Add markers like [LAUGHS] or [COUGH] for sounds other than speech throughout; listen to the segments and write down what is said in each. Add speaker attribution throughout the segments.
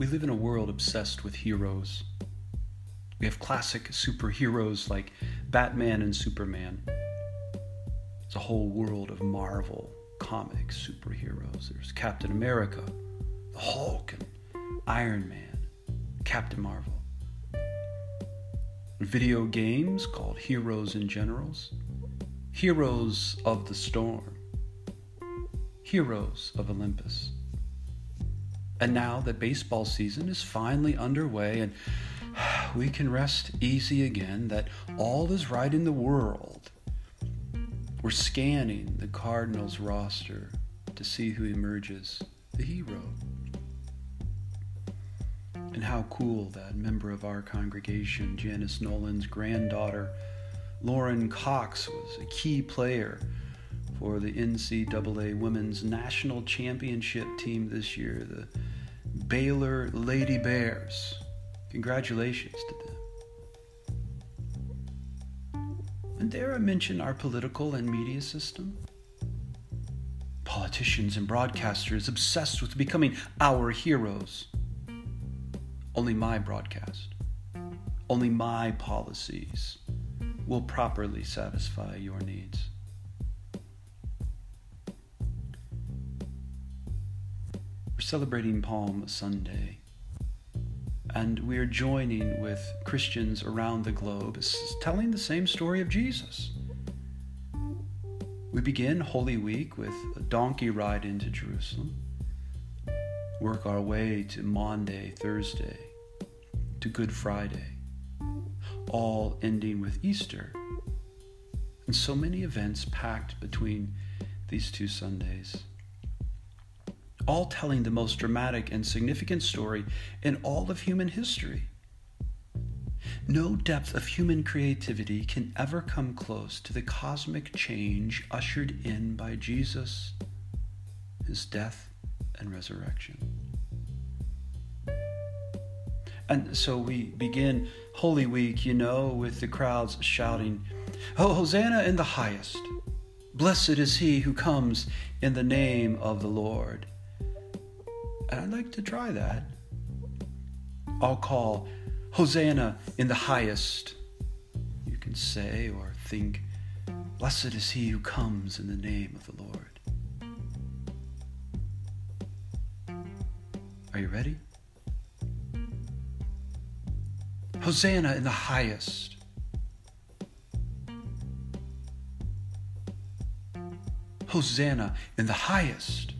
Speaker 1: We live in a world obsessed with heroes. We have classic superheroes like Batman and Superman. It's a whole world of Marvel comic superheroes. There's Captain America, the Hulk, and Iron Man, Captain Marvel. Video games called Heroes and Generals, Heroes of the Storm, Heroes of Olympus. And now that baseball season is finally underway and [SIGHS] we can rest easy again that all is right in the world. We're scanning the Cardinals roster to see who emerges the hero. And how cool that member of our congregation, Janice Nolan's granddaughter, Lauren Cox, was a key player for the NCAA Women's National Championship team this year, the Baylor Lady Bears. Congratulations to them. And dare I mention our political and media system? Politicians and broadcasters obsessed with becoming our heroes. Only my broadcast, only my policies will properly satisfy your needs. Celebrating Palm Sunday, and we're joining with Christians around the globe telling the same story of Jesus. We begin Holy Week with a donkey ride into Jerusalem, work our way to Monday, Thursday, to Good Friday, all ending with Easter. And so many events packed between these two Sundays all telling the most dramatic and significant story in all of human history. No depth of human creativity can ever come close to the cosmic change ushered in by Jesus, his death and resurrection. And so we begin Holy Week, you know, with the crowds shouting, Oh, Hosanna in the highest! Blessed is he who comes in the name of the Lord. And I'd like to try that. I'll call Hosanna in the highest. You can say or think, Blessed is he who comes in the name of the Lord. Are you ready? Hosanna in the highest. Hosanna in the highest.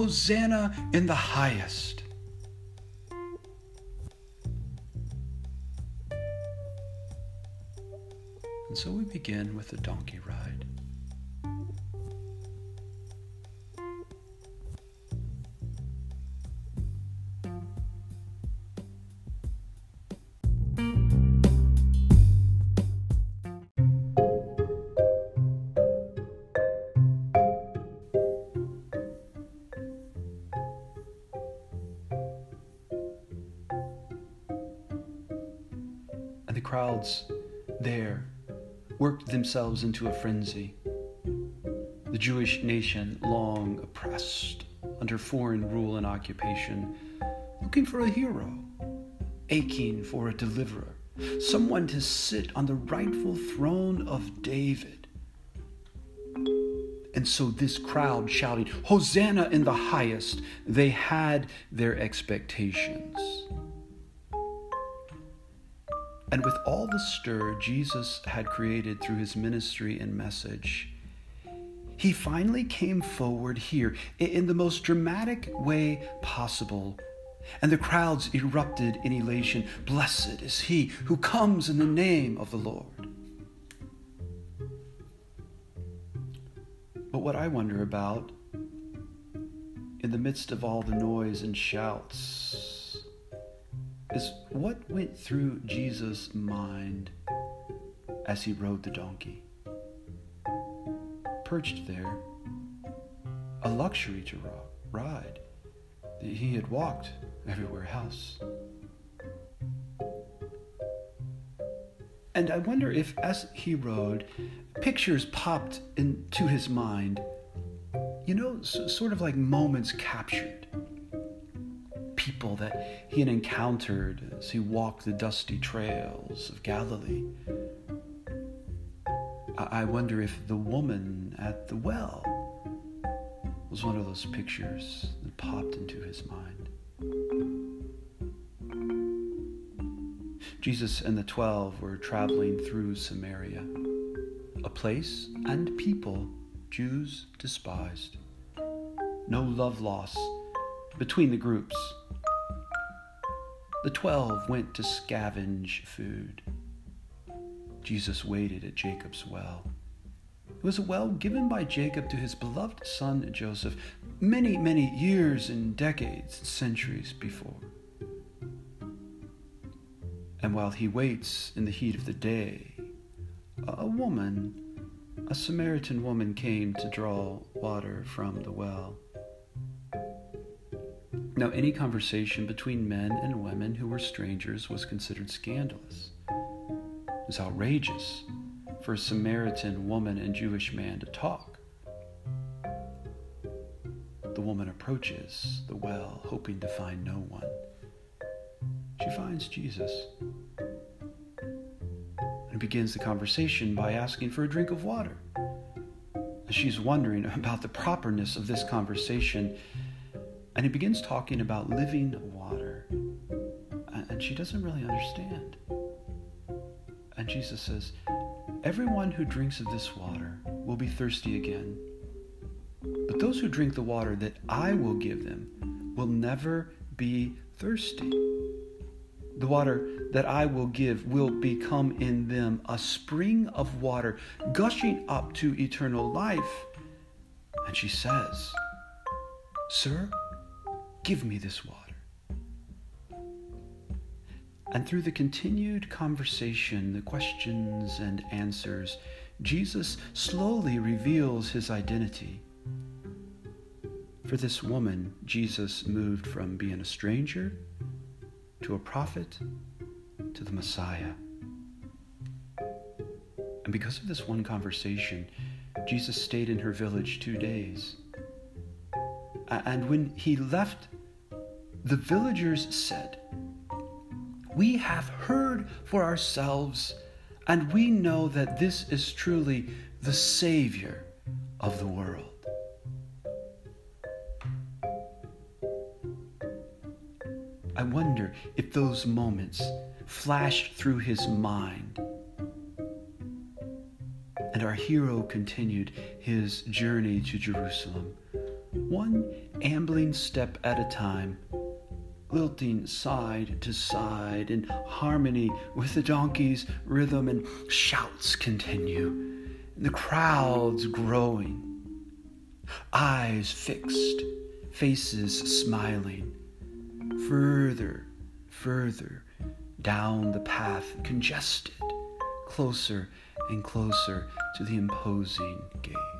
Speaker 1: Hosanna in the highest. And so we begin with the donkey ride. Crowds there worked themselves into a frenzy. The Jewish nation, long oppressed under foreign rule and occupation, looking for a hero, aching for a deliverer, someone to sit on the rightful throne of David. And so, this crowd shouting, Hosanna in the highest, they had their expectations. And with all the stir Jesus had created through his ministry and message, he finally came forward here in the most dramatic way possible. And the crowds erupted in elation. Blessed is he who comes in the name of the Lord. But what I wonder about, in the midst of all the noise and shouts, is what went through Jesus' mind as he rode the donkey. Perched there, a luxury to ride. that He had walked everywhere else. And I wonder if, as he rode, pictures popped into his mind you know, sort of like moments captured. People that he had encountered as he walked the dusty trails of Galilee. I wonder if the woman at the well was one of those pictures that popped into his mind. Jesus and the twelve were traveling through Samaria, a place and people Jews despised. No love loss between the groups. The twelve went to scavenge food. Jesus waited at Jacob's well. It was a well given by Jacob to his beloved son Joseph many, many years and decades, and centuries before. And while he waits in the heat of the day, a woman, a Samaritan woman, came to draw water from the well. Now, any conversation between men and women who were strangers was considered scandalous. It was outrageous for a Samaritan woman and Jewish man to talk. The woman approaches the well, hoping to find no one. She finds Jesus and begins the conversation by asking for a drink of water. She's wondering [LAUGHS] about the properness of this conversation, and he begins talking about living water, and she doesn't really understand. And Jesus says, Everyone who drinks of this water will be thirsty again. But those who drink the water that I will give them will never be thirsty. The water that I will give will become in them a spring of water gushing up to eternal life. And she says, Sir, give me this water. And through the continued conversation, the questions and answers, Jesus slowly reveals his identity. For this woman, Jesus moved from being a stranger to a prophet to the Messiah. And because of this one conversation, Jesus stayed in her village two days. And when he left, the villagers said, we have heard for ourselves, and we know that this is truly the Savior of the world. I wonder if those moments flashed through his mind. And our hero continued his journey to Jerusalem, one ambling step at a time lilting side to side in harmony with the donkey's rhythm, and shouts continue, and the crowds growing. Eyes fixed, faces smiling. Further, further down the path, congested, closer and closer to the imposing gate.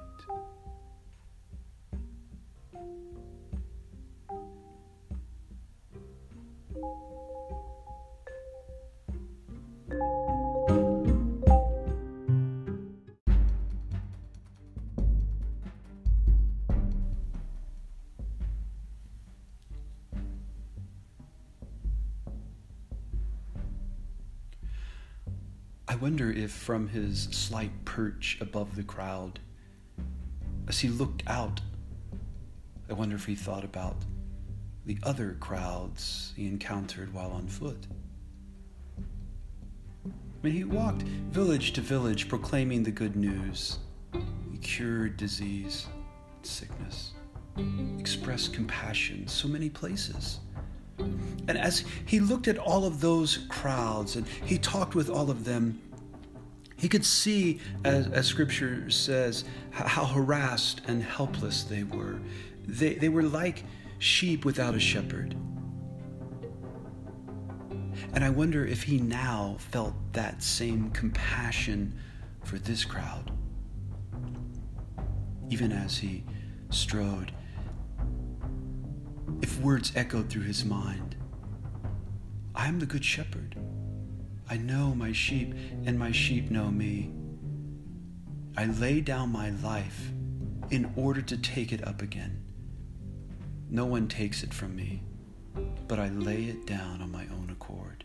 Speaker 1: Wonder if from his slight perch above the crowd, as he looked out, I wonder if he thought about the other crowds he encountered while on foot. Mean, he walked village to village proclaiming the good news. He cured disease, and sickness, expressed compassion so many places. And as he looked at all of those crowds and he talked with all of them, he could see, as, as scripture says, how harassed and helpless they were. They, they were like sheep without a shepherd. And I wonder if he now felt that same compassion for this crowd, even as he strode if words echoed through his mind. I am the good shepherd. I know my sheep, and my sheep know me. I lay down my life in order to take it up again. No one takes it from me, but I lay it down on my own accord.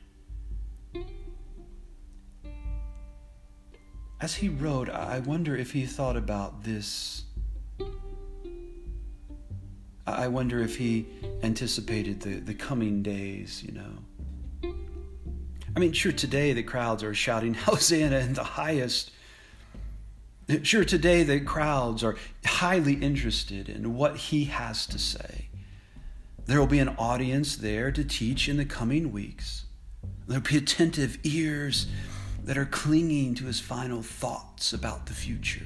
Speaker 1: As he wrote, I wonder if he thought about this. I wonder if he anticipated the, the coming days, you know. I mean, sure, today the crowds are shouting [LAUGHS] Hosanna in the highest. Sure, today the crowds are highly interested in what he has to say. There will be an audience there to teach in the coming weeks. There will be attentive ears that are clinging to his final thoughts about the future.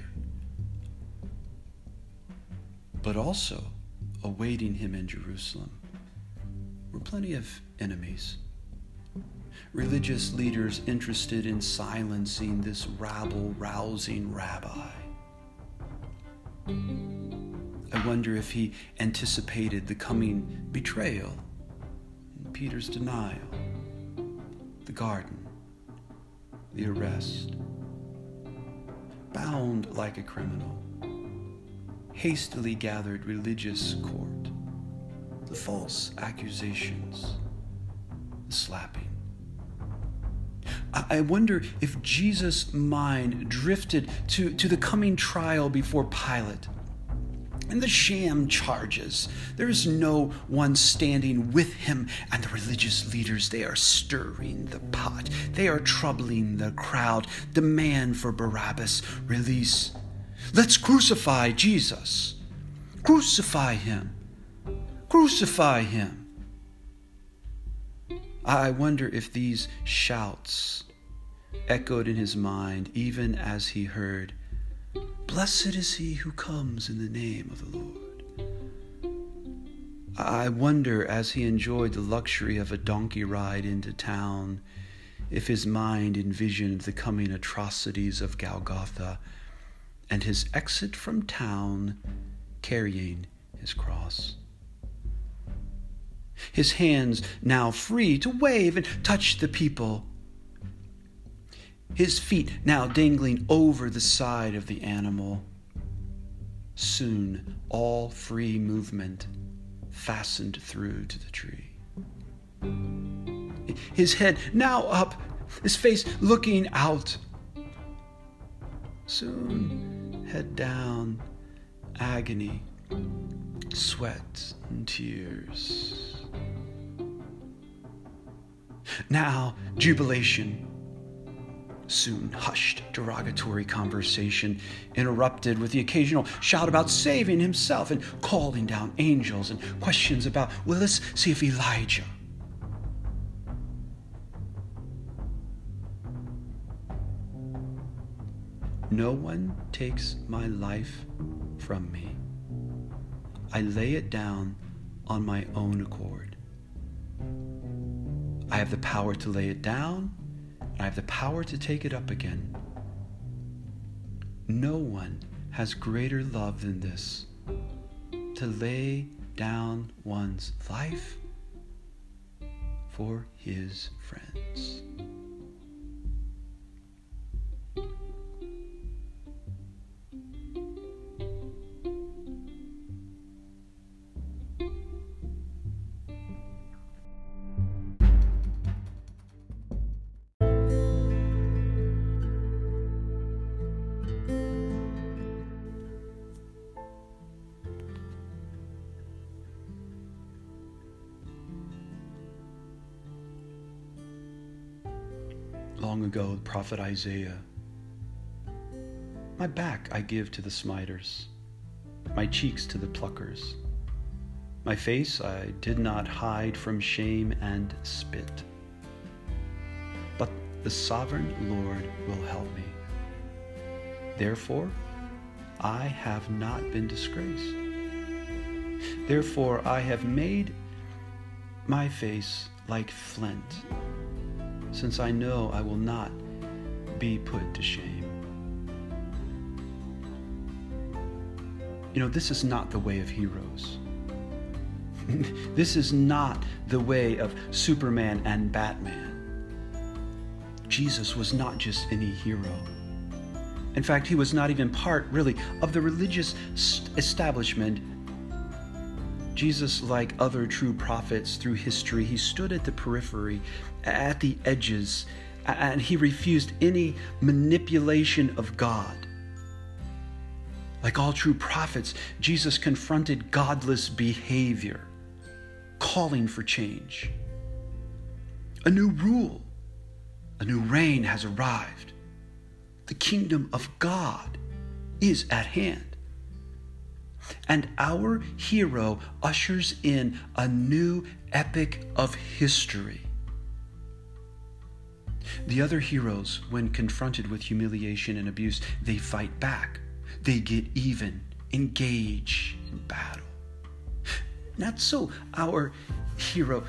Speaker 1: But also, awaiting him in Jerusalem were plenty of enemies. Religious leaders interested in silencing this rabble rousing rabbi. I wonder if he anticipated the coming betrayal, and Peter's denial, the garden, the arrest, bound like a criminal, hastily gathered religious court, the false accusations, the slapping. I wonder if Jesus' mind drifted to, to the coming trial before Pilate and the sham charges. There is no one standing with him, and the religious leaders, they are stirring the pot. They are troubling the crowd. Demand for Barabbas release. Let's crucify Jesus. Crucify him. Crucify him. I wonder if these shouts echoed in his mind even as he heard Blessed is he who comes in the name of the Lord. I wonder, as he enjoyed the luxury of a donkey ride into town, if his mind envisioned the coming atrocities of Golgotha and his exit from town carrying his cross. His hands now free to wave and touch the people his feet now dangling over the side of the animal. Soon, all free movement fastened through to the tree. His head now up, his face looking out. Soon, head down, agony, sweat, and tears. Now, jubilation soon hushed derogatory conversation, interrupted with the occasional shout about saving himself and calling down angels and questions about, well, let's see if Elijah. No one takes my life from me. I lay it down on my own accord. I have the power to lay it down I have the power to take it up again. No one has greater love than this to lay down one's life for his friends. Ago, the prophet Isaiah. My back I give to the smiters, my cheeks to the pluckers. My face I did not hide from shame and spit. But the sovereign Lord will help me. Therefore, I have not been disgraced. Therefore, I have made my face like flint since I know I will not be put to shame. You know, this is not the way of heroes. [LAUGHS] this is not the way of Superman and Batman. Jesus was not just any hero. In fact, he was not even part, really, of the religious establishment. Jesus, like other true prophets through history, he stood at the periphery, at the edges, and he refused any manipulation of God. Like all true prophets, Jesus confronted godless behavior, calling for change. A new rule, a new reign has arrived. The kingdom of God is at hand. And our hero ushers in a new epic of history. The other heroes, when confronted with humiliation and abuse, they fight back they get even, engage in battle. Not so our hero.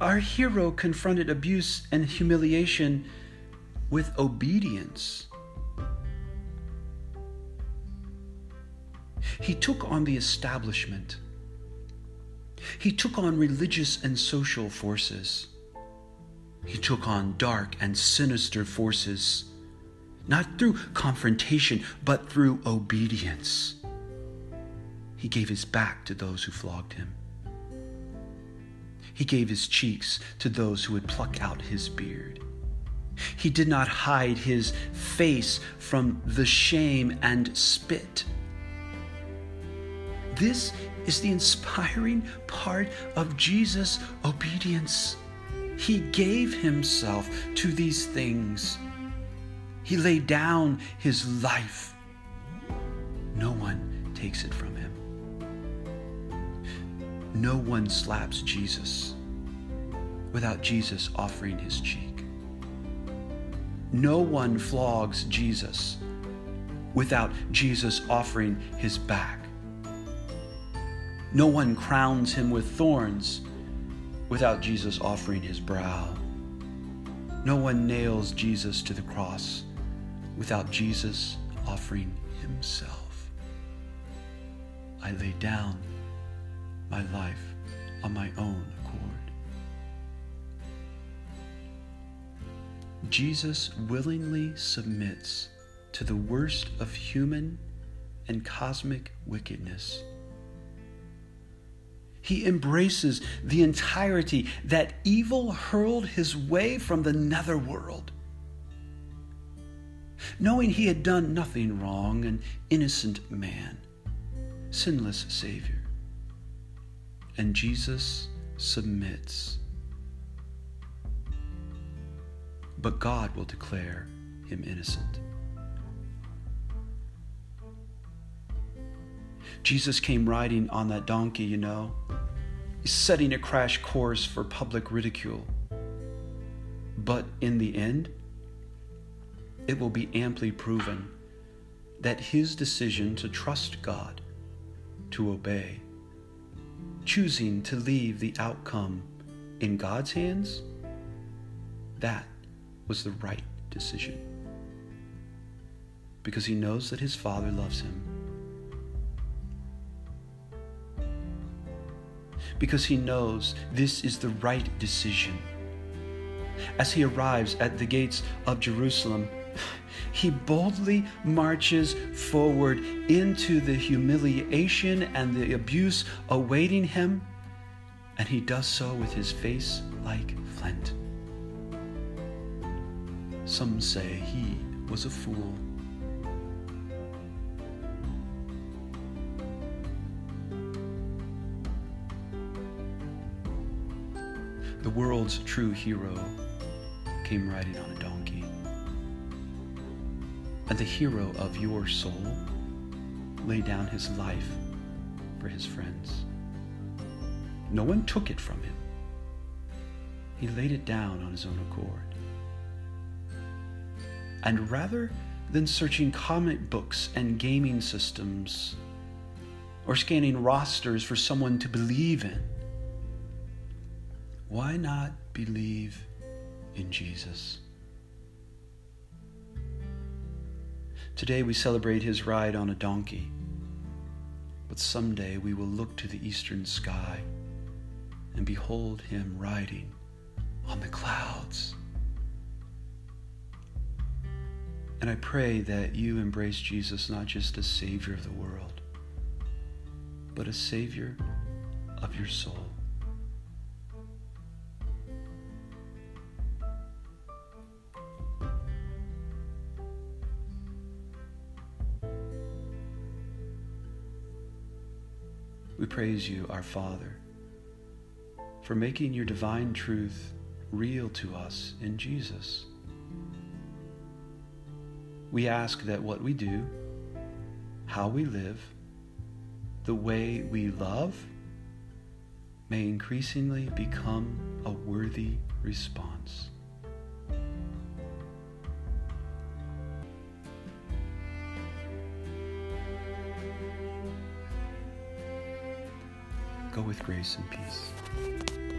Speaker 1: Our hero confronted abuse and humiliation with obedience. He took on the establishment. He took on religious and social forces. He took on dark and sinister forces not through confrontation, but through obedience. He gave his back to those who flogged him. He gave his cheeks to those who would pluck out his beard. He did not hide his face from the shame and spit. This is the inspiring part of Jesus' obedience. He gave himself to these things he laid down his life. No one takes it from him. No one slaps Jesus without Jesus offering his cheek. No one flogs Jesus without Jesus offering his back. No one crowns him with thorns without Jesus offering his brow. No one nails Jesus to the cross without Jesus offering himself. I lay down my life on my own accord. Jesus willingly submits to the worst of human and cosmic wickedness. He embraces the entirety that evil hurled his way from the netherworld knowing he had done nothing wrong, an innocent man, sinless Savior. And Jesus submits. But God will declare him innocent. Jesus came riding on that donkey, you know, setting a crash course for public ridicule. But in the end, it will be amply proven that his decision to trust God, to obey, choosing to leave the outcome in God's hands, that was the right decision. Because he knows that his Father loves him. Because he knows this is the right decision. As he arrives at the gates of Jerusalem, [SIGHS] he boldly marches forward into the humiliation and the abuse awaiting him, and he does so with his face like flint. Some say he was a fool. World's true hero came riding on a donkey and the hero of your soul lay down his life for his friends. No one took it from him. He laid it down on his own accord. And rather than searching comic books and gaming systems or scanning rosters for someone to believe in, why not believe in Jesus? Today we celebrate his ride on a donkey, but someday we will look to the eastern sky and behold him riding on the clouds. And I pray that you embrace Jesus not just as Savior of the world, but as Savior of your soul. Praise you, our Father, for making your divine truth real to us in Jesus. We ask that what we do, how we live, the way we love, may increasingly become a worthy response. Go with grace and peace.